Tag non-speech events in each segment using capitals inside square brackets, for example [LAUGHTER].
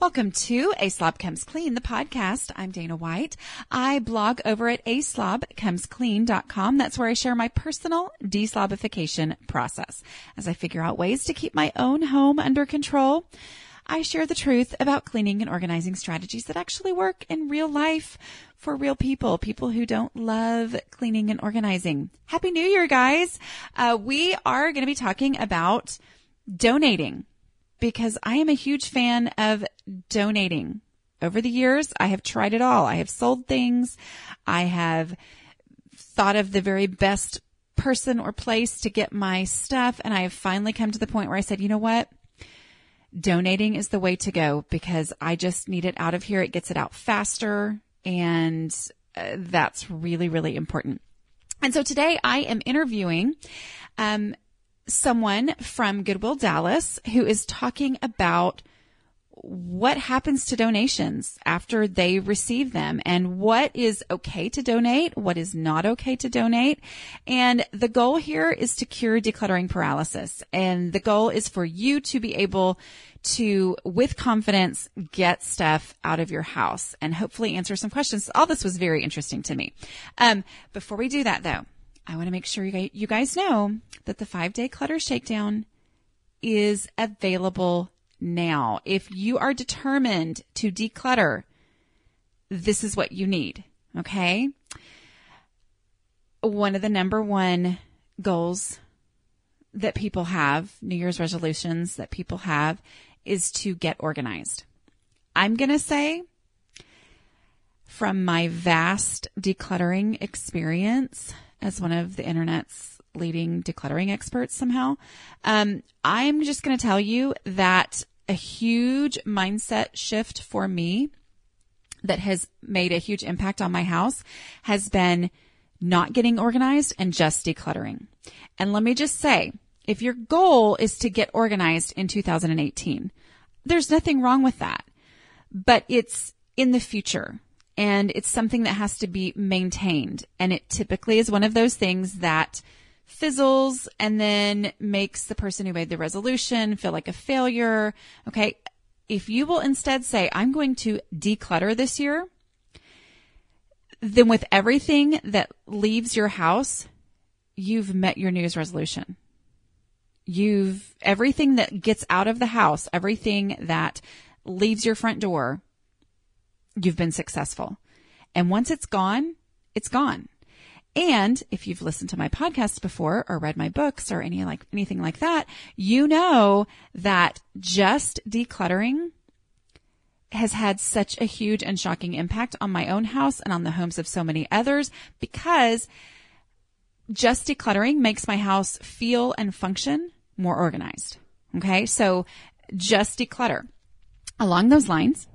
Welcome to A Slob Comes Clean, the podcast. I'm Dana White. I blog over at aslobcomesclean.com. That's where I share my personal deslobification process. As I figure out ways to keep my own home under control, I share the truth about cleaning and organizing strategies that actually work in real life for real people, people who don't love cleaning and organizing. Happy New Year, guys. Uh, we are going to be talking about donating because I am a huge fan of donating. Over the years, I have tried it all. I have sold things. I have thought of the very best person or place to get my stuff. And I have finally come to the point where I said, you know what? Donating is the way to go because I just need it out of here. It gets it out faster. And uh, that's really, really important. And so today I am interviewing, um, someone from Goodwill Dallas who is talking about what happens to donations after they receive them and what is okay to donate, what is not okay to donate. And the goal here is to cure decluttering paralysis. And the goal is for you to be able to, with confidence, get stuff out of your house and hopefully answer some questions. All this was very interesting to me. Um, before we do that though, I want to make sure you guys know that the five day clutter shakedown is available now. If you are determined to declutter, this is what you need. Okay. One of the number one goals that people have, New Year's resolutions that people have is to get organized. I'm going to say from my vast decluttering experience, as one of the internet's leading decluttering experts somehow. Um, I'm just going to tell you that a huge mindset shift for me that has made a huge impact on my house has been not getting organized and just decluttering. And let me just say, if your goal is to get organized in 2018, there's nothing wrong with that, but it's in the future and it's something that has to be maintained. And it typically is one of those things that fizzles and then makes the person who made the resolution feel like a failure. Okay. If you will instead say, I'm going to declutter this year, then with everything that leaves your house, you've met your New resolution. You've everything that gets out of the house, everything that leaves your front door, you've been successful. And once it's gone, it's gone. And if you've listened to my podcasts before or read my books or any like anything like that, you know that just decluttering has had such a huge and shocking impact on my own house and on the homes of so many others because just decluttering makes my house feel and function more organized. Okay. So just declutter. Along those lines,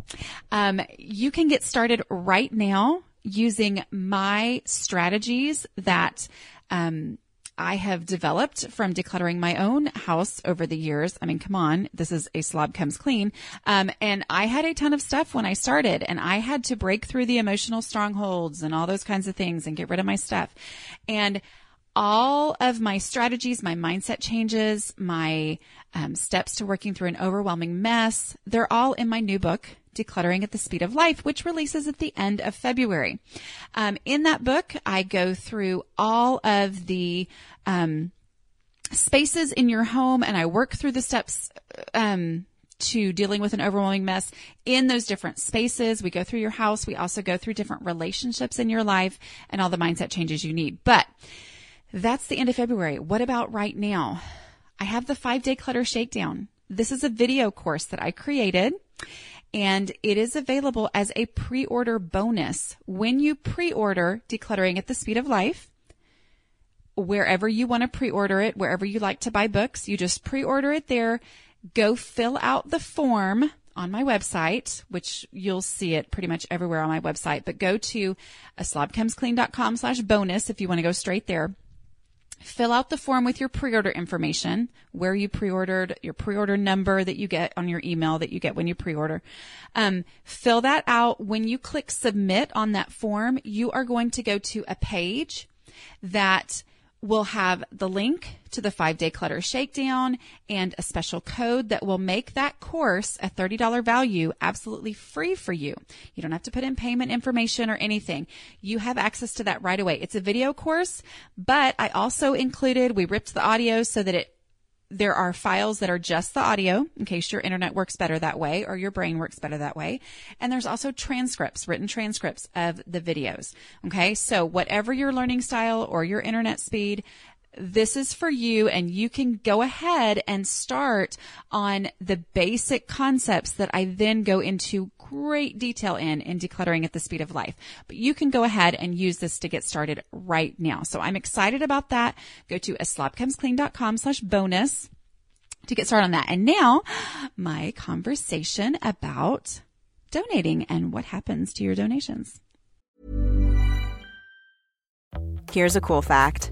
um, you can get started right now using my strategies that um, I have developed from decluttering my own house over the years. I mean, come on, this is a slob comes clean. Um, and I had a ton of stuff when I started and I had to break through the emotional strongholds and all those kinds of things and get rid of my stuff. And all of my strategies, my mindset changes, my um, steps to working through an overwhelming mess, they're all in my new book, Decluttering at the Speed of Life, which releases at the end of February. Um, in that book, I go through all of the um, spaces in your home and I work through the steps um, to dealing with an overwhelming mess in those different spaces. We go through your house. We also go through different relationships in your life and all the mindset changes you need. But that's the end of February. What about right now? I have the five day clutter shakedown. This is a video course that I created and it is available as a pre-order bonus. When you pre-order decluttering at the speed of life, wherever you want to pre-order it, wherever you like to buy books, you just pre-order it there. Go fill out the form on my website, which you'll see it pretty much everywhere on my website, but go to a slash bonus if you want to go straight there fill out the form with your pre-order information, where you pre-ordered, your pre-order number that you get on your email that you get when you pre-order. Um, fill that out. When you click submit on that form, you are going to go to a page that will have the link to the five day clutter shakedown and a special code that will make that course a $30 value absolutely free for you. You don't have to put in payment information or anything. You have access to that right away. It's a video course, but I also included, we ripped the audio so that it there are files that are just the audio in case your internet works better that way or your brain works better that way. And there's also transcripts, written transcripts of the videos. Okay. So whatever your learning style or your internet speed, this is for you and you can go ahead and start on the basic concepts that I then go into great detail in in decluttering at the speed of life. But you can go ahead and use this to get started right now. So I'm excited about that. Go to a slobcomesclean.com slash bonus to get started on that. And now my conversation about donating and what happens to your donations. Here's a cool fact.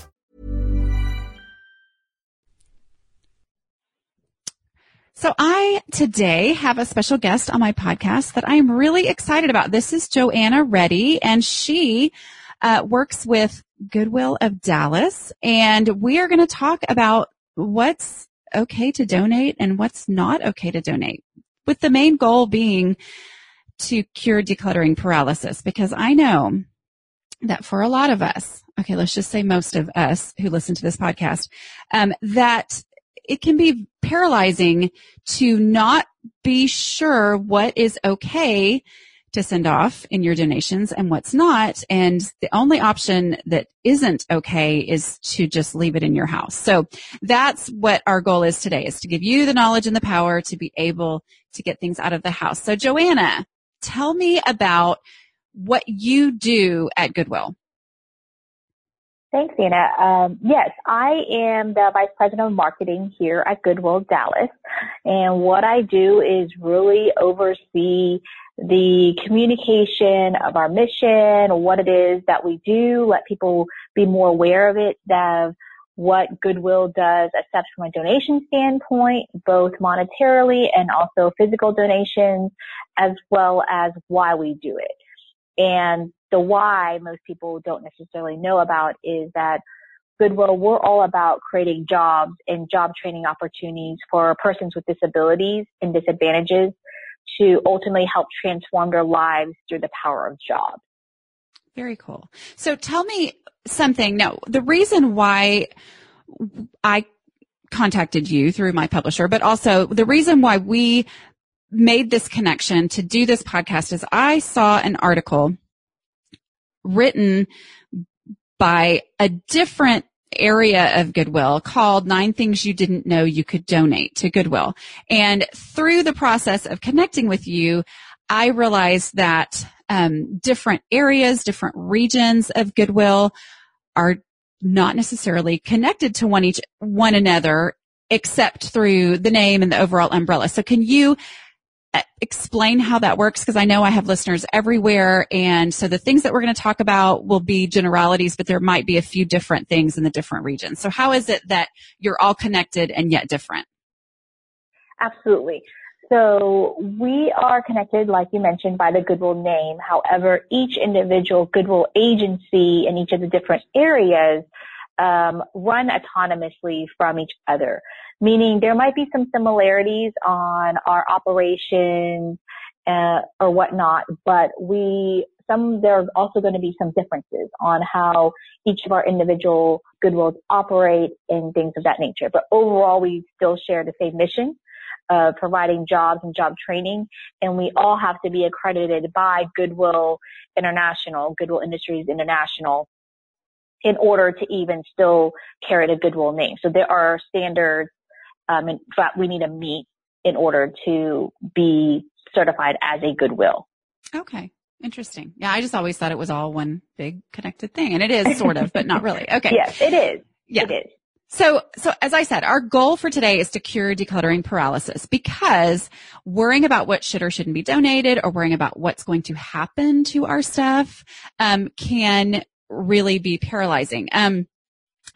So I today have a special guest on my podcast that I am really excited about. This is Joanna Reddy and she uh, works with Goodwill of Dallas and we are going to talk about what's okay to donate and what's not okay to donate with the main goal being to cure decluttering paralysis because I know that for a lot of us, okay, let's just say most of us who listen to this podcast, um, that it can be paralyzing to not be sure what is okay to send off in your donations and what's not. And the only option that isn't okay is to just leave it in your house. So that's what our goal is today is to give you the knowledge and the power to be able to get things out of the house. So Joanna, tell me about what you do at Goodwill. Thanks, Dana. Um, yes, I am the Vice President of Marketing here at Goodwill Dallas. And what I do is really oversee the communication of our mission, what it is that we do, let people be more aware of it, of what Goodwill does, except from a donation standpoint, both monetarily and also physical donations, as well as why we do it. And the why most people don't necessarily know about is that Goodwill, we're all about creating jobs and job training opportunities for persons with disabilities and disadvantages to ultimately help transform their lives through the power of jobs. Very cool. So tell me something. Now, the reason why I contacted you through my publisher, but also the reason why we made this connection to do this podcast is I saw an article written by a different area of Goodwill called Nine Things You Didn't Know You Could Donate to Goodwill. And through the process of connecting with you, I realized that um, different areas, different regions of Goodwill are not necessarily connected to one each one another except through the name and the overall umbrella. So can you explain how that works? Because I know I have listeners everywhere. And so the things that we're going to talk about will be generalities, but there might be a few different things in the different regions. So how is it that you're all connected and yet different? Absolutely. So we are connected, like you mentioned, by the Goodwill name. However, each individual Goodwill agency in each of the different areas um, run autonomously from each other meaning there might be some similarities on our operations uh, or whatnot, but we some there are also going to be some differences on how each of our individual Goodwills operate and things of that nature. But overall, we still share the same mission of providing jobs and job training, and we all have to be accredited by Goodwill International, Goodwill Industries International, in order to even still carry the Goodwill name. So there are standards um, in fact, we need to meet in order to be certified as a goodwill. Okay. Interesting. Yeah, I just always thought it was all one big connected thing, and it is sort of, but not really. Okay. Yes, it is. Yeah. It is. So, so as I said, our goal for today is to cure decluttering paralysis because worrying about what should or shouldn't be donated or worrying about what's going to happen to our stuff, um, can really be paralyzing. Um,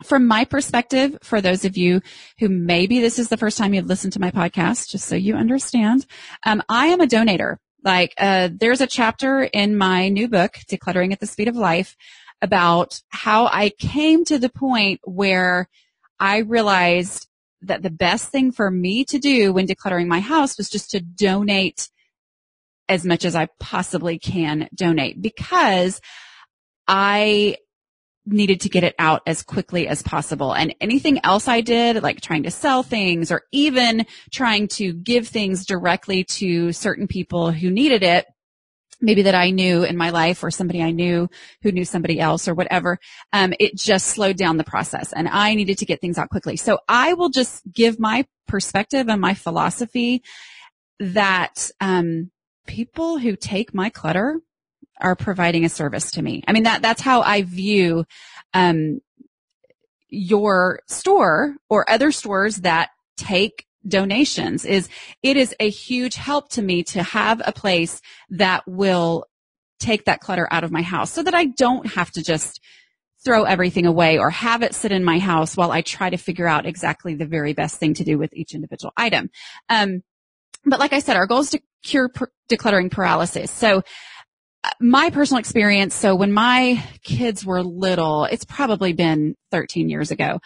from my perspective, for those of you who maybe this is the first time you've listened to my podcast, just so you understand, um, I am a donator. Like, uh, there's a chapter in my new book, Decluttering at the Speed of Life, about how I came to the point where I realized that the best thing for me to do when decluttering my house was just to donate as much as I possibly can donate because I needed to get it out as quickly as possible. And anything else I did, like trying to sell things or even trying to give things directly to certain people who needed it, maybe that I knew in my life or somebody I knew who knew somebody else or whatever, um, it just slowed down the process and I needed to get things out quickly. So I will just give my perspective and my philosophy that um, people who take my clutter are providing a service to me. I mean that that's how I view um, your store or other stores that take donations is it is a huge help to me to have a place that will take that clutter out of my house so that I don't have to just throw everything away or have it sit in my house while I try to figure out exactly the very best thing to do with each individual item. Um, but like I said, our goal is to cure per- decluttering paralysis. So my personal experience, so when my kids were little, it's probably been 13 years ago.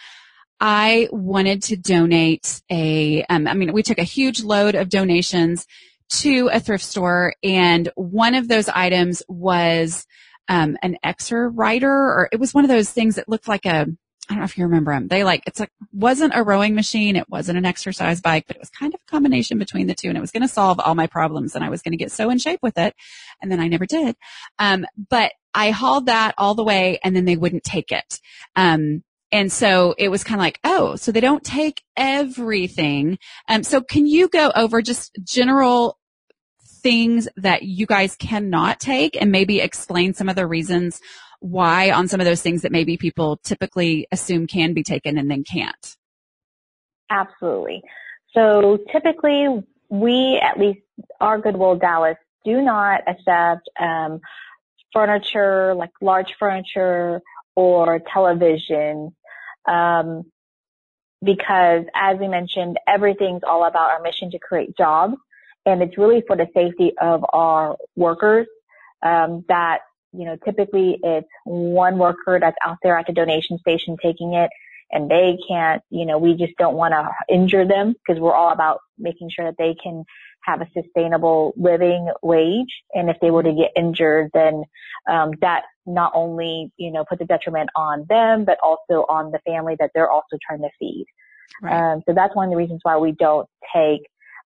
I wanted to donate a, um, I mean, we took a huge load of donations to a thrift store and one of those items was, um, an Exer rider or it was one of those things that looked like a, I don't know if you remember them. They like, it's like, wasn't a rowing machine. It wasn't an exercise bike, but it was kind of a combination between the two and it was going to solve all my problems and I was going to get so in shape with it. And then I never did. Um, but I hauled that all the way and then they wouldn't take it. Um, and so it was kind of like, oh, so they don't take everything. Um, so can you go over just general things that you guys cannot take and maybe explain some of the reasons why on some of those things that maybe people typically assume can be taken and then can't? Absolutely. So typically we, at least our Goodwill Dallas, do not accept um, furniture, like large furniture or television um, because as we mentioned, everything's all about our mission to create jobs and it's really for the safety of our workers um, that you know typically it's one worker that's out there at the donation station taking it and they can't you know we just don't want to injure them because we're all about making sure that they can have a sustainable living wage. And if they were to get injured, then um, that not only you know puts a detriment on them, but also on the family that they're also trying to feed. Right. Um, so that's one of the reasons why we don't take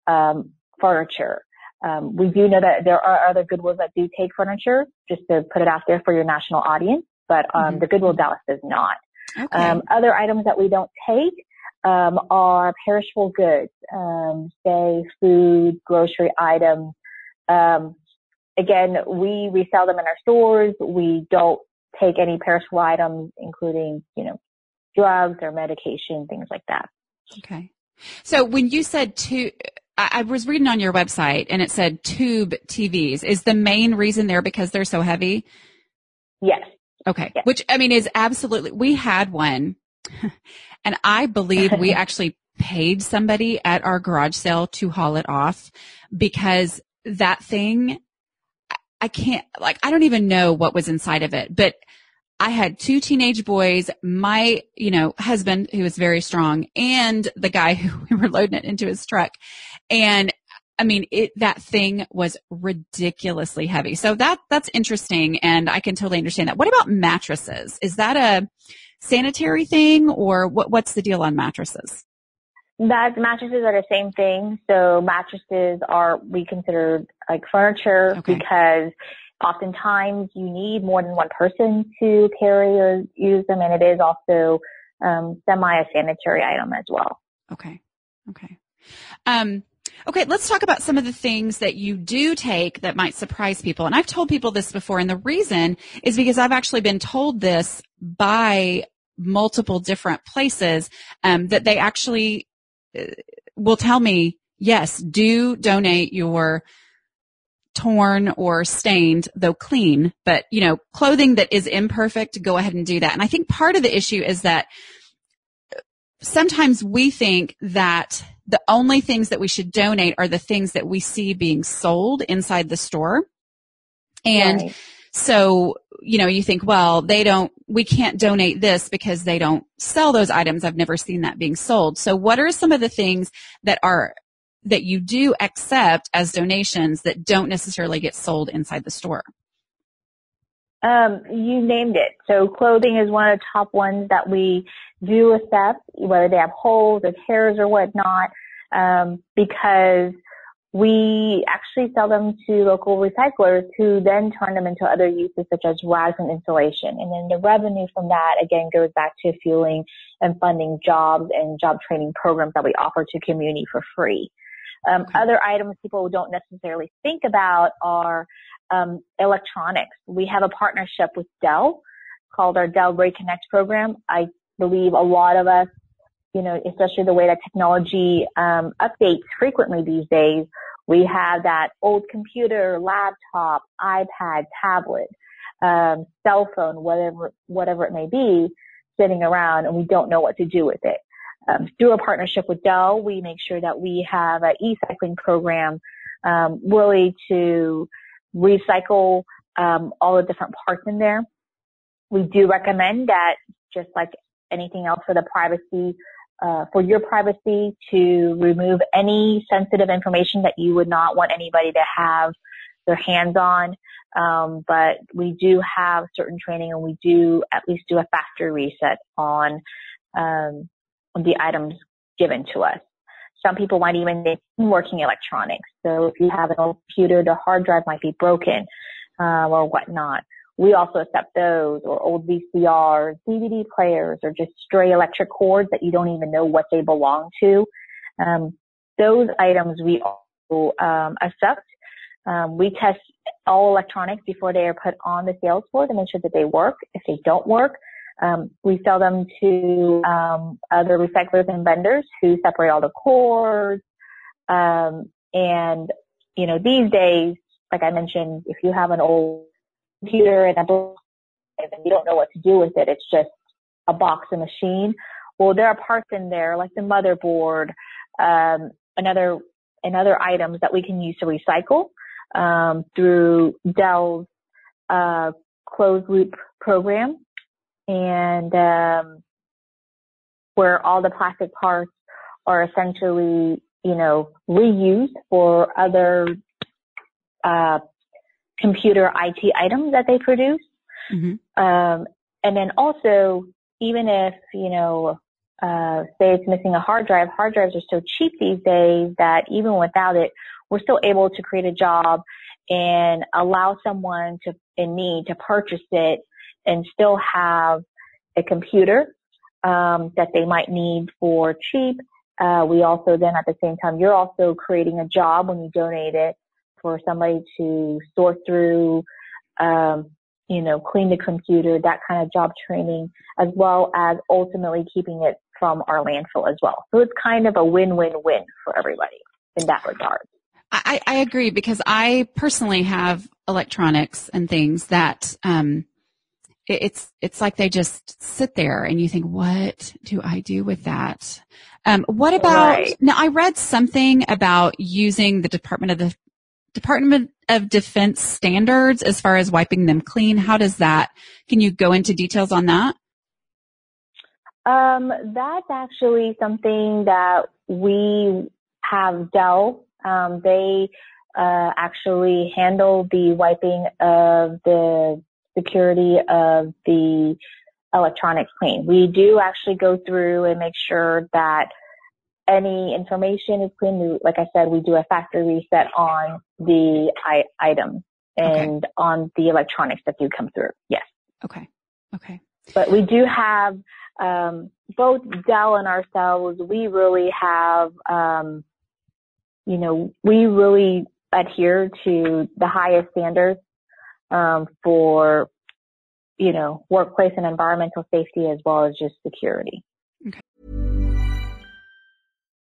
um, furniture. Um, we do know that there are other Goodwills that do take furniture, just to put it out there for your national audience, but um, mm-hmm. the Goodwill Dallas does not. Okay. Um, other items that we don't take um, are perishable goods, um, say food, grocery items. Um, again, we resell them in our stores. We don't take any perishable items, including, you know, drugs or medication, things like that. Okay. So when you said to, I was reading on your website and it said tube TVs. Is the main reason there because they're so heavy? Yes. Okay. Yes. Which I mean is absolutely, we had one [LAUGHS] and I believe we [LAUGHS] actually paid somebody at our garage sale to haul it off because that thing, I can't, like, I don't even know what was inside of it, but I had two teenage boys, my, you know, husband who was very strong and the guy [LAUGHS] who we were loading it into his truck. And I mean, it, that thing was ridiculously heavy. So that, that's interesting. And I can totally understand that. What about mattresses? Is that a, sanitary thing or what, what's the deal on mattresses? That mattresses are the same thing. So mattresses are, we consider like furniture okay. because oftentimes you need more than one person to carry or use them and it is also um, semi a sanitary item as well. Okay. Okay. Um, Okay, let's talk about some of the things that you do take that might surprise people. And I've told people this before, and the reason is because I've actually been told this by multiple different places, um, that they actually uh, will tell me, yes, do donate your torn or stained, though clean, but you know, clothing that is imperfect, go ahead and do that. And I think part of the issue is that sometimes we think that the only things that we should donate are the things that we see being sold inside the store. And right. so, you know, you think, well, they don't, we can't donate this because they don't sell those items. I've never seen that being sold. So what are some of the things that are that you do accept as donations that don't necessarily get sold inside the store? Um, you named it. So clothing is one of the top ones that we do accept, whether they have holes or tears or whatnot, um, because we actually sell them to local recyclers who then turn them into other uses such as rags and insulation. And then the revenue from that again goes back to fueling and funding jobs and job training programs that we offer to community for free. Um, other items people don't necessarily think about are um, electronics. We have a partnership with Dell called our Dell Reconnect program. I believe a lot of us, you know, especially the way that technology um, updates frequently these days, we have that old computer, laptop, iPad, tablet, um, cell phone, whatever whatever it may be, sitting around, and we don't know what to do with it um, through a partnership with Dell, we make sure that we have an e-cycling program um, really to recycle um, all the different parts in there. We do recommend that, just like anything else for the privacy, uh, for your privacy, to remove any sensitive information that you would not want anybody to have their hands on. Um, but we do have certain training, and we do at least do a factory reset on um, the items given to us. Some people might even need working electronics. So if you have an old computer, the hard drive might be broken uh, or whatnot. We also accept those or old VCRs, DVD players, or just stray electric cords that you don't even know what they belong to. Um, those items we also um, accept. Um, we test all electronics before they are put on the sales floor to make sure that they work. If they don't work, um, we sell them to um, other recyclers and vendors who separate all the cords. Um, and you know, these days, like I mentioned, if you have an old computer and a and you don't know what to do with it, it's just a box a machine. Well, there are parts in there like the motherboard, um, another and other items that we can use to recycle um, through Dell's uh, closed loop program and um, where all the plastic parts are essentially, you know, reused for other uh, computer IT items that they produce. Mm-hmm. Um, and then also, even if you know, uh, say it's missing a hard drive, hard drives are so cheap these days that even without it, we're still able to create a job and allow someone to in need to purchase it and still have a computer um, that they might need for cheap. Uh, we also then at the same time, you're also creating a job when you donate it for somebody to sort through, um, you know, clean the computer, that kind of job training, as well as ultimately keeping it from our landfill as well. So it's kind of a win-win-win for everybody in that regard. I, I agree because I personally have electronics and things that um, it's it's like they just sit there and you think what do i do with that um, what about right. now i read something about using the department of the department of defense standards as far as wiping them clean how does that can you go into details on that um, that's actually something that we have Dell um, they uh, actually handle the wiping of the security of the electronics clean. We do actually go through and make sure that any information is clean. Like I said, we do a factory reset on the I- items and okay. on the electronics that do come through. Yes. Okay. Okay. But we do have um, both Dell and ourselves. We really have, um, you know, we really adhere to the highest standards um, for you know, workplace and environmental safety as well as just security.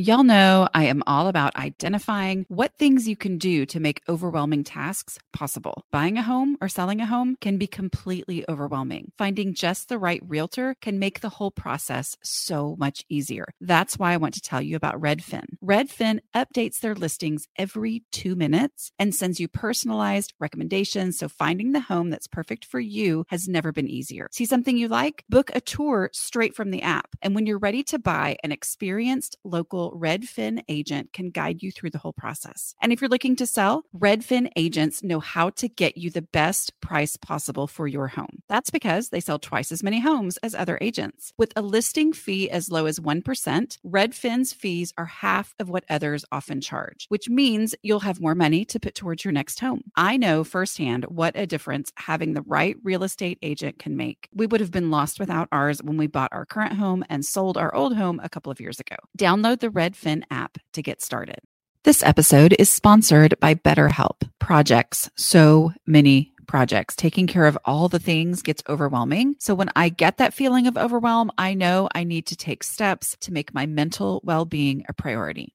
Y'all know I am all about identifying what things you can do to make overwhelming tasks possible. Buying a home or selling a home can be completely overwhelming. Finding just the right realtor can make the whole process so much easier. That's why I want to tell you about Redfin. Redfin updates their listings every two minutes and sends you personalized recommendations. So finding the home that's perfect for you has never been easier. See something you like? Book a tour straight from the app. And when you're ready to buy, an experienced local Redfin agent can guide you through the whole process. And if you're looking to sell, Redfin agents know how to get you the best price possible for your home. That's because they sell twice as many homes as other agents. With a listing fee as low as 1%, Redfin's fees are half of what others often charge, which means you'll have more money to put towards your next home. I know firsthand what a difference having the right real estate agent can make. We would have been lost without ours when we bought our current home and sold our old home a couple of years ago. Download the Redfin app to get started. This episode is sponsored by BetterHelp Projects. So many projects. Taking care of all the things gets overwhelming. So when I get that feeling of overwhelm, I know I need to take steps to make my mental well being a priority.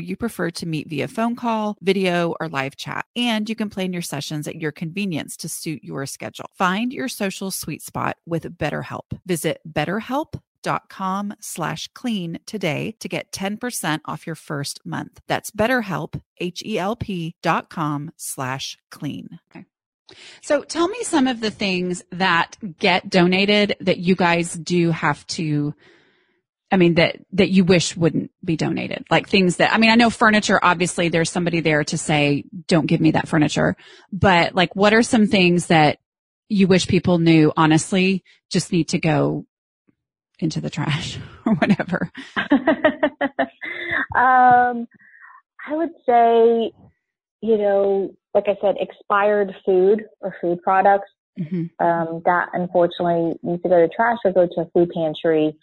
you prefer to meet via phone call, video, or live chat. And you can plan your sessions at your convenience to suit your schedule. Find your social sweet spot with BetterHelp. Visit betterhelp.com slash clean today to get 10% off your first month. That's betterhelp, H-E-L-P dot com slash clean. Okay. So tell me some of the things that get donated that you guys do have to I mean, that, that you wish wouldn't be donated? Like things that, I mean, I know furniture, obviously there's somebody there to say, don't give me that furniture. But like, what are some things that you wish people knew, honestly, just need to go into the trash [LAUGHS] or whatever? [LAUGHS] um, I would say, you know, like I said, expired food or food products, mm-hmm. um, that unfortunately needs to go to trash or go to a food pantry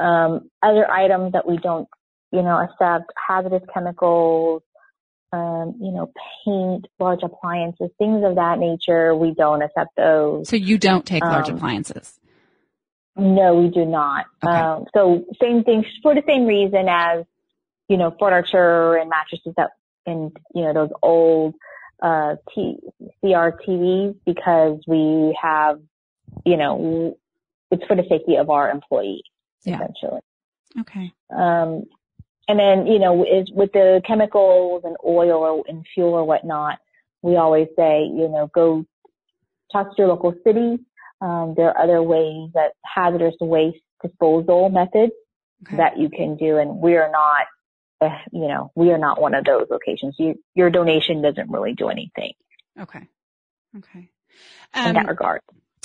um, other items that we don't, you know, accept, hazardous chemicals, um, you know, paint, large appliances, things of that nature, we don't accept those. So you don't take large um, appliances? No, we do not. Okay. Um, so same thing for the same reason as, you know, furniture and mattresses that, and, you know, those old, uh, T- CRTVs because we have, you know, it's for the safety of our employees yeah. essentially. Okay. Um, and then, you know, is with the chemicals and oil and fuel or whatnot, we always say, you know, go talk to your local city. Um, there are other ways that hazardous waste disposal methods okay. that you can do. And we are not, uh, you know, we are not one of those locations. You, your donation doesn't really do anything. Okay. Okay. Um, in that um, regard.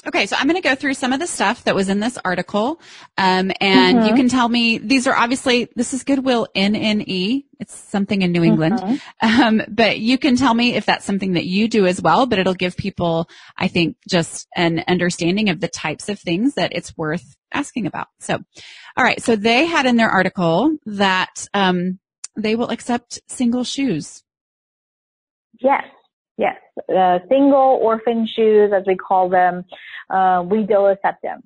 Okay, so I'm going to go through some of the stuff that was in this article, um, and mm-hmm. you can tell me these are obviously this is Goodwill NNE. It's something in New England, mm-hmm. um, but you can tell me if that's something that you do as well. But it'll give people, I think, just an understanding of the types of things that it's worth asking about. So, all right, so they had in their article that um, they will accept single shoes. Yes. Yes, uh, single orphan shoes, as we call them, uh, we do accept them.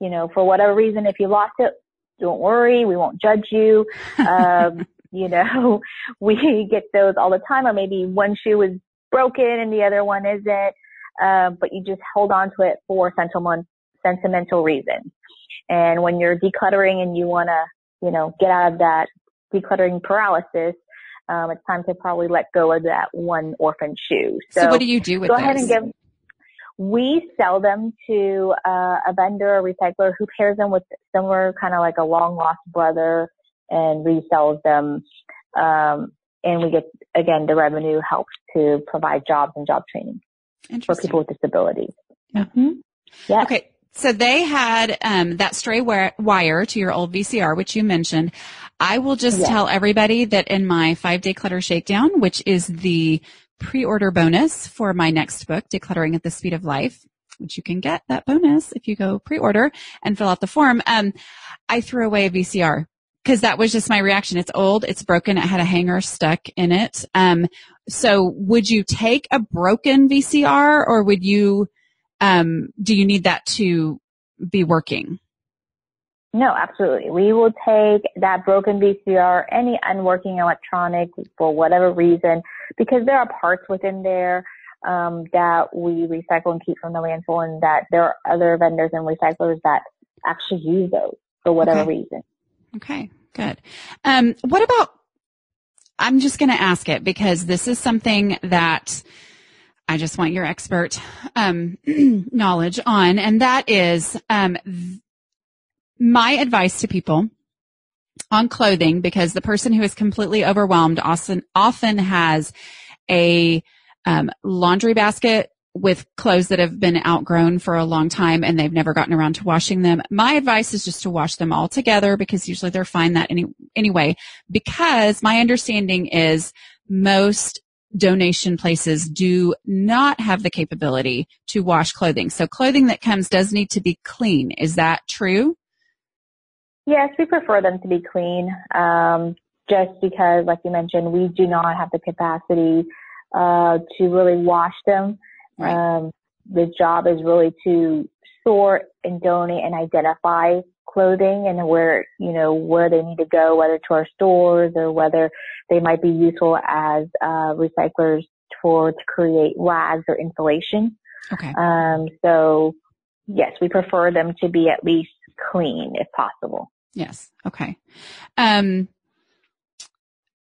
You know, for whatever reason, if you lost it, don't worry, we won't judge you. [LAUGHS] Um, you know, [LAUGHS] we get those all the time, or maybe one shoe is broken and the other one isn't. uh, but you just hold on to it for sentimental, sentimental reasons. And when you're decluttering and you want to, you know, get out of that decluttering paralysis, um, it's time to probably let go of that one orphan shoe. So, so what do you do with go those? ahead and give. We sell them to uh, a vendor, a recycler who pairs them with similar kind of like a long lost brother and resells them. Um, and we get again the revenue helps to provide jobs and job training for people with disabilities. Yeah. Mm-hmm. yeah. Okay. So they had um, that stray wire to your old VCR, which you mentioned. I will just tell everybody that in my five day clutter shakedown, which is the pre-order bonus for my next book, Decluttering at the Speed of Life, which you can get that bonus if you go pre-order and fill out the form. Um, I threw away a VCR because that was just my reaction. It's old, it's broken, it had a hanger stuck in it. Um, so would you take a broken VCR or would you, um, do you need that to be working? No, absolutely. We will take that broken VCR, any unworking electronic for whatever reason, because there are parts within there um, that we recycle and keep from the landfill, and that there are other vendors and recyclers that actually use those for whatever okay. reason. Okay, good. Um, what about? I'm just going to ask it because this is something that I just want your expert um, [CLEARS THROAT] knowledge on, and that is um, my advice to people on clothing because the person who is completely overwhelmed often often has a um, laundry basket with clothes that have been outgrown for a long time and they've never gotten around to washing them. My advice is just to wash them all together because usually they're fine that any, anyway, because my understanding is most donation places do not have the capability to wash clothing. So clothing that comes does need to be clean. Is that true? Yes, we prefer them to be clean, um, just because, like you mentioned, we do not have the capacity uh, to really wash them. Right. Um, the job is really to sort and donate and identify clothing and where you know where they need to go, whether to our stores or whether they might be useful as uh, recyclers for to create rags or insulation. Okay. Um, so yes, we prefer them to be at least clean if possible. Yes. Okay. Um,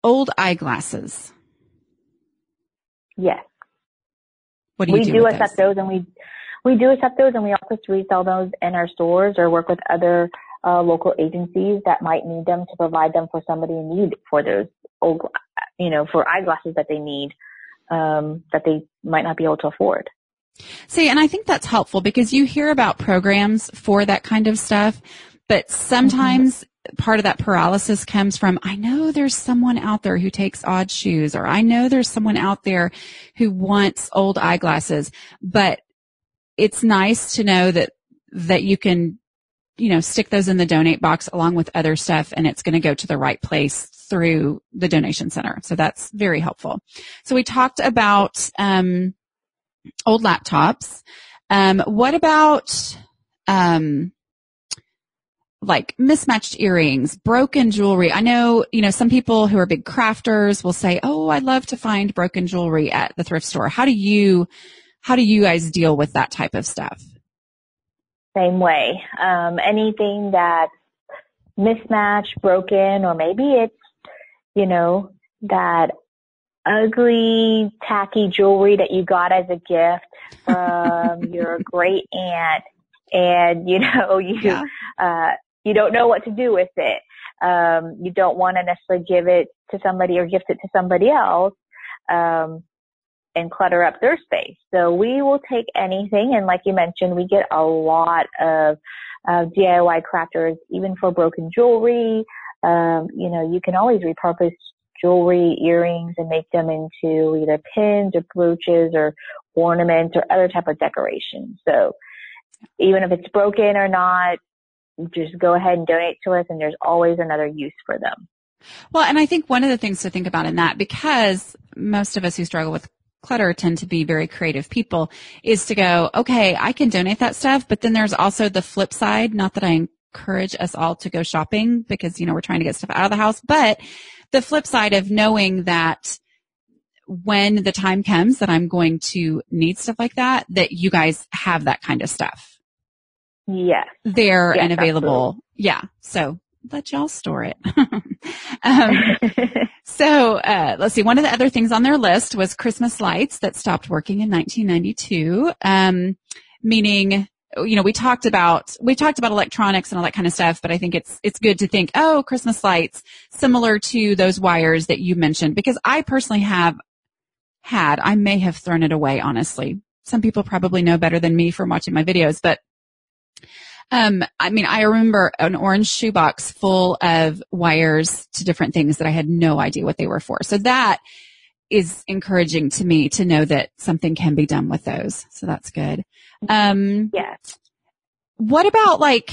old eyeglasses. Yes. What do you we do? do accept those? those? and we we do accept those and we also resell those in our stores or work with other uh, local agencies that might need them to provide them for somebody in need for those old, you know, for eyeglasses that they need um, that they might not be able to afford. See, and I think that's helpful because you hear about programs for that kind of stuff, but sometimes mm-hmm. part of that paralysis comes from, I know there's someone out there who takes odd shoes, or I know there's someone out there who wants old eyeglasses, but it's nice to know that, that you can, you know, stick those in the donate box along with other stuff and it's going to go to the right place through the donation center. So that's very helpful. So we talked about, um, old laptops. Um, what about, um, like mismatched earrings, broken jewelry. I know, you know, some people who are big crafters will say, "Oh, I love to find broken jewelry at the thrift store." How do you how do you guys deal with that type of stuff? Same way. Um, anything that's mismatched, broken, or maybe it's, you know, that ugly, tacky jewelry that you got as a gift from [LAUGHS] your great aunt and you know [LAUGHS] you yeah. uh you don't know what to do with it. Um, you don't want to necessarily give it to somebody or gift it to somebody else, um, and clutter up their space. So we will take anything. And like you mentioned, we get a lot of, uh, DIY crafters, even for broken jewelry. Um, you know, you can always repurpose jewelry, earrings, and make them into either pins or brooches or ornaments or other type of decoration. So even if it's broken or not, just go ahead and donate to us and there's always another use for them. Well, and I think one of the things to think about in that, because most of us who struggle with clutter tend to be very creative people, is to go, okay, I can donate that stuff, but then there's also the flip side. Not that I encourage us all to go shopping because, you know, we're trying to get stuff out of the house, but the flip side of knowing that when the time comes that I'm going to need stuff like that, that you guys have that kind of stuff Yes. there Yes, and available. Yeah. So let y'all store it. [LAUGHS] um, [LAUGHS] so uh, let's see. One of the other things on their list was Christmas lights that stopped working in 1992. Um, meaning, you know, we talked about we talked about electronics and all that kind of stuff, but I think it's it's good to think, oh, Christmas lights, similar to those wires that you mentioned, because I personally have had. I may have thrown it away, honestly. Some people probably know better than me from watching my videos, but um, I mean, I remember an orange shoebox full of wires to different things that I had no idea what they were for. So that is encouraging to me to know that something can be done with those. So that's good. Um, yes. what about like,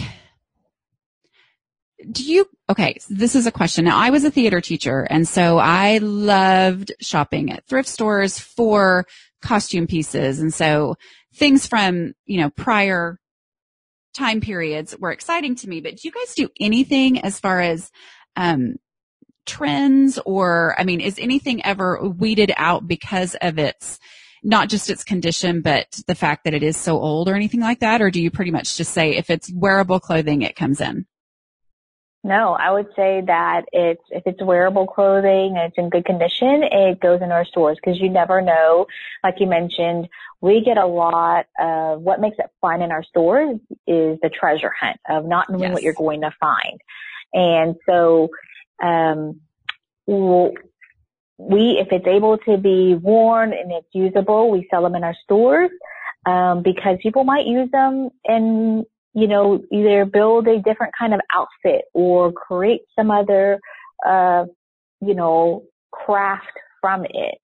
do you, okay, this is a question. Now I was a theater teacher and so I loved shopping at thrift stores for costume pieces. And so things from, you know, prior time periods were exciting to me, but do you guys do anything as far as, um, trends or, I mean, is anything ever weeded out because of its, not just its condition, but the fact that it is so old or anything like that? Or do you pretty much just say if it's wearable clothing, it comes in? No, I would say that it's if it's wearable clothing and it's in good condition, it goes in our stores because you never know. Like you mentioned, we get a lot of what makes it fun in our stores is the treasure hunt of not knowing Yes. what you're going to find. And so, um, we, if it's able to be worn and it's usable, we sell them in our stores, um, because people might use them and you know, either build a different kind of outfit or create some other, uh, you know, craft from it.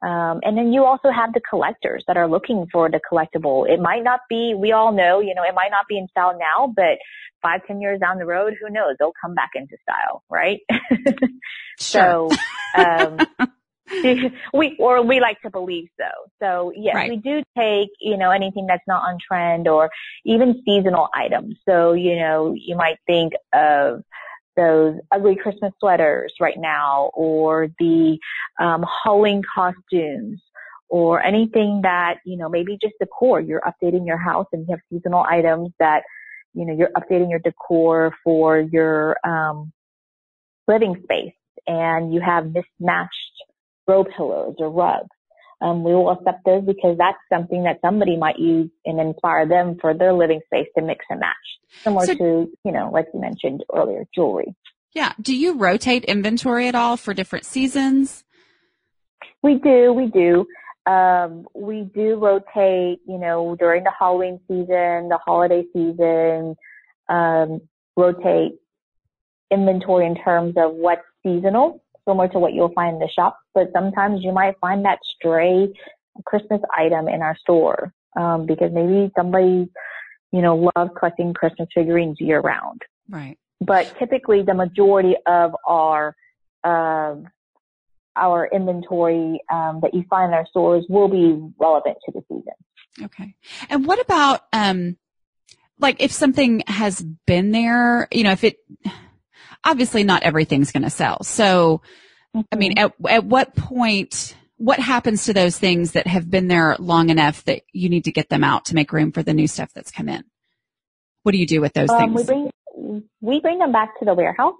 Um, and then you also have the collectors that are looking for the collectible. It might not be, we all know, you know, it might not be in style now, but five, ten years down the road, who knows? They'll come back into style, right? [LAUGHS] So, um, [LAUGHS] we, or we like to believe so. So yes, Right. we do take, you know, anything that's not on trend or even seasonal items. So, you know, you might think of those ugly Christmas sweaters right now or the, um, Halloween costumes or anything that, you know, maybe just decor. You're updating your house and you have seasonal items that, you know, you're updating your decor for your, um, living space and you have mismatched throw pillows or rugs. Um, we will accept those because that's something that somebody might use and inspire them for their living space to mix and match. Similar So- to, you know, like you mentioned earlier, jewelry. Yeah. Do you rotate inventory at all for different seasons? We do, we do. Um, we do rotate, you know, during the Halloween season, the holiday season, um, rotate inventory in terms of what's seasonal, similar to what you'll find in the shop. But sometimes you might find that stray Christmas item in our store, um, because maybe somebody, you know, loves collecting Christmas figurines year round. Right. But typically the majority of our, um, our inventory um, that you find in our stores will be relevant to the season. Okay. And what about, um, like if something has been there, you know, if it, obviously not everything's going to sell. So, I mean, at, at what point, what happens to those things that have been there long enough that you need to get them out to make room for the new stuff that's come in? What do you do with those Um, we things? bring we bring them back to the warehouse,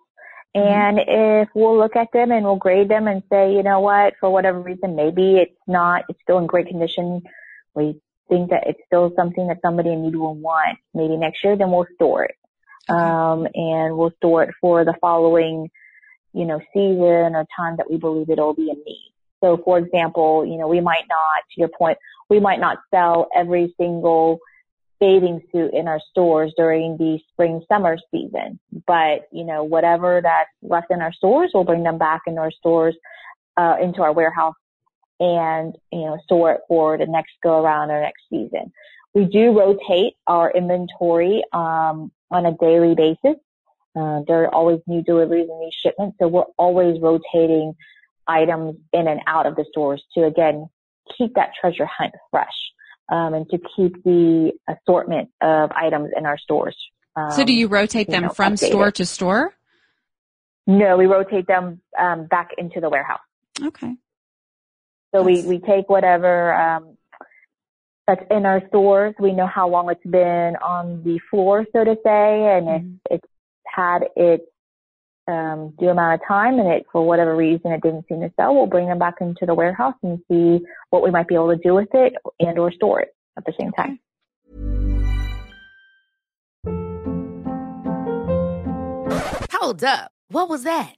Mm-hmm. and if we'll look at them and we'll grade them and say, you know what, for whatever reason, maybe it's not, it's still in great condition. We think that it's still something that somebody in need will want. Maybe next year, then we'll store it. Um, and we'll store it for the following, you know, season or time that we believe it'll be in need. So, for example, you know, we might not, to your point, we might not sell every single bathing suit in our stores during the spring summer season. But, you know, whatever that's left in our stores, we'll bring them back into our stores, uh, into our warehouse and, you know, store it for the next go around or next season. We do rotate our inventory, um, on a daily basis. Uh, there are always new deliveries and new shipments. So we're always rotating items in and out of the stores to again, keep that treasure hunt fresh um, and to keep the assortment of items in our stores. Um, so do you rotate you them know, from updated. store to store? No, we rotate them um, back into the warehouse. Okay. So we, we take whatever, um, that's in our stores. We know how long it's been on the floor, so to say, and mm-hmm. if it's had its um, due amount of time and it, for whatever reason, it didn't seem to sell, we'll bring them back into the warehouse and see what we might be able to do with it and or store it at the same time. Hold up. What was that?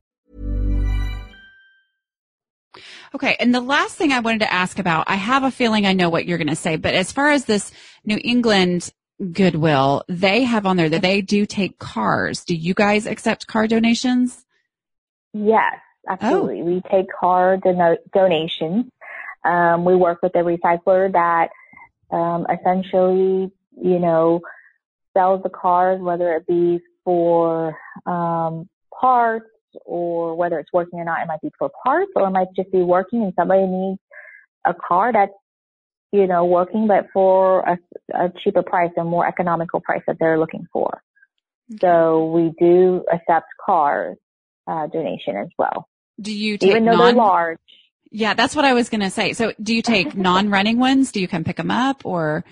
Okay. And the last thing I wanted to ask about, I have a feeling I know what you're going to say, but as far as this New England Goodwill, they have on there that they do take cars. Do you guys accept car donations? Yes, absolutely. Oh. We take car don- donations. Um, we work with a recycler that um, essentially, you know, sells the cars, whether it be for um, parts or whether it's working or not. It might be for parts or it might just be working and somebody needs a car that's, you know, working but for a, a cheaper price, a more economical price that they're looking for. Okay. So we do accept cars uh, donation as well. Do you take even though non- they're large? Yeah, that's what I was going to say. So do you take [LAUGHS] non-running ones? Do you come pick them up or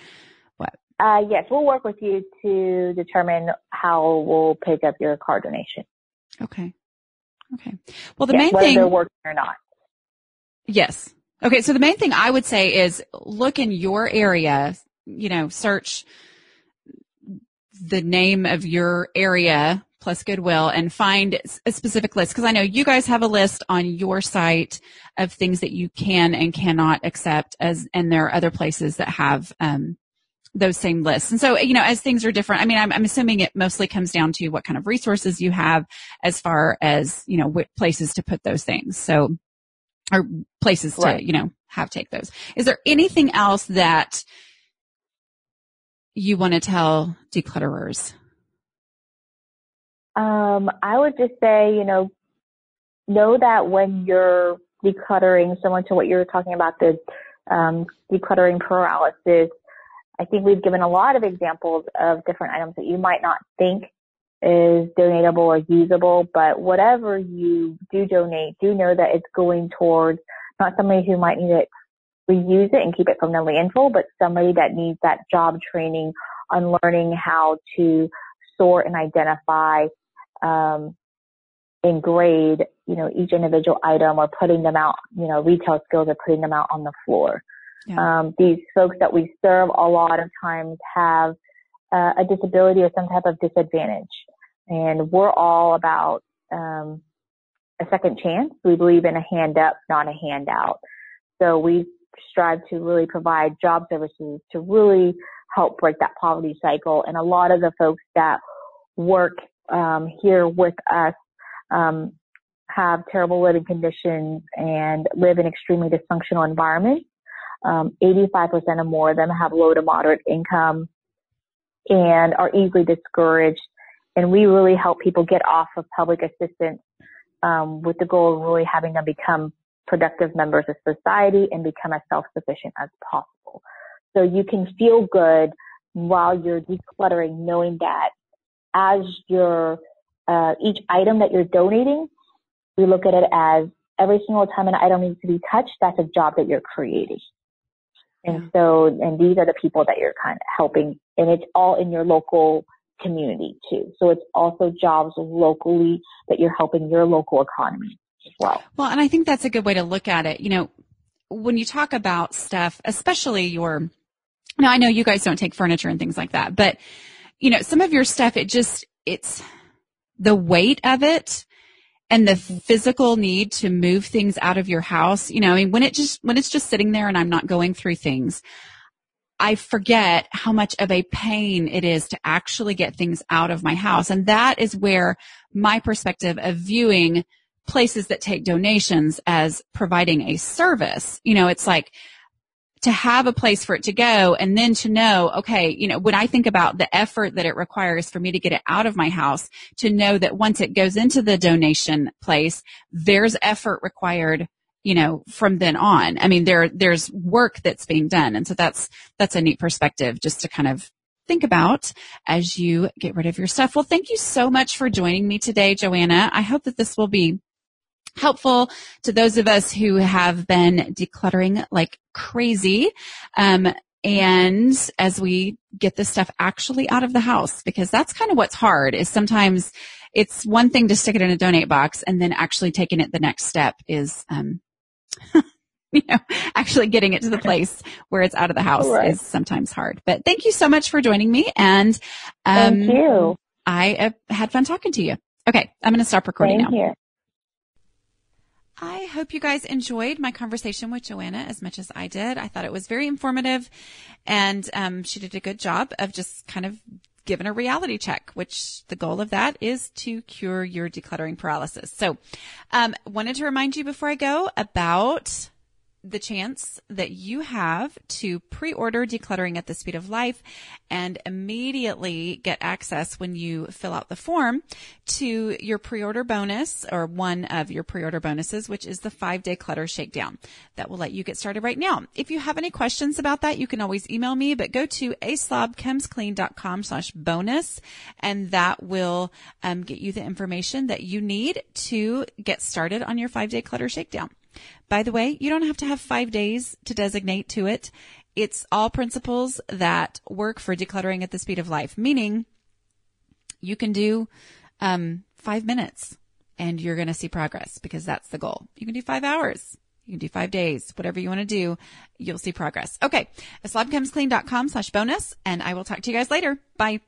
what? Uh, yes, we'll work with you to determine how we'll pick up your car donation. Okay. Okay. Well, the main thing. Whether they're working or not. Yes. Okay. So the main thing I would say is look in your area, you know, search the name of your area plus Goodwill and find a specific list because I know you guys have a list on your site of things that you can and cannot accept as and there are other places that have um, those same lists. And so, you know, as things are different, I mean, I'm, I'm, assuming it mostly comes down to what kind of resources you have as far as, you know, what places to put those things. So, or places right. to, you know, have take those. Is there anything else that you want to tell declutterers? Um, I would just say, you know, know that when you're decluttering, similar to what you were talking about, the um, decluttering paralysis, I think we've given a lot of examples of different items that you might not think is donatable or usable, but whatever you do donate, do know that it's going towards not somebody who might need to reuse it and keep it from the landfill, but somebody that needs that job training on learning how to sort and identify um, and grade, you know, each individual item or putting them out, you know, retail skills or putting them out on the floor. Yeah. Um, these folks that we serve a lot of times have uh, a disability or some type of disadvantage. And we're all about um, a second chance. We believe in a hand up, not a handout. So we strive to really provide job services to really help break that poverty cycle. And a lot of the folks that work um, here with us um, have terrible living conditions and live in extremely dysfunctional environments. Um, 85% or more of them have low to moderate income and are easily discouraged. And we really help people get off of public assistance um, with the goal of really having them become productive members of society and become as self-sufficient as possible. So you can feel good while you're decluttering, knowing that as your uh, each item that you're donating, we look at it as every single time an item needs to be touched, that's a job that you're creating. And yeah. so, and these are the people that you're kind of helping, and it's all in your local community too. So it's also jobs locally that you're helping your local economy as well. Well, and I think that's a good way to look at it. You know, when you talk about stuff, especially your now I know you guys don't take furniture and things like that, but you know, some of your stuff, it just, it's the weight of it and the physical need to move things out of your house. You know, I mean, when it just, when it's just sitting there and I'm not going through things, I forget how much of a pain it is to actually get things out of my house. And that is where my perspective of viewing places that take donations as providing a service, you know, it's like, to have a place for it to go and then to know, okay, you know, when I think about the effort that it requires for me to get it out of my house, to know that once it goes into the donation place, there's effort required you know, from then on. I mean, there, there's work that's being done. And so that's, that's a neat perspective just to kind of think about as you get rid of your stuff. Well, thank you so much for joining me today, Joanna. I hope that this will be helpful to those of us who have been decluttering like crazy. Um, and as we get this stuff actually out of the house, because that's kind of what's hard is sometimes it's one thing to stick it in a donate box and then actually taking it the next step is, um, [LAUGHS] you know, actually getting it to the place where it's out of the house right. is sometimes hard. But thank you so much for joining me. And, um, thank you. I uh, had fun talking to you. Okay. I'm going to stop recording Same now. Here. I hope you guys enjoyed my conversation with Joanna as much as I did. I thought it was very informative and um, she did a good job of just kind of giving a reality check, which the goal of that is to cure your decluttering paralysis. So, um, wanted to remind you before I go about the chance that you have to pre-order decluttering at the speed of life and immediately get access when you fill out the form to your pre-order bonus or one of your pre-order bonuses, which is the five day clutter shakedown that will let you get started right now. If you have any questions about that, you can always email me, but go to aslobcomesclean.com slash bonus and that will um, get you the information that you need to get started on your five day clutter shakedown. By the way, you don't have to have five days to designate to it. It's all principles that work for decluttering at the speed of life, meaning you can do um, five minutes and you're going to see progress because that's the goal. You can do five hours. You can do five days, whatever you want to do, you'll see progress. Okay. aslobcomesclean.com slash bonus and I will talk to you guys later. Bye.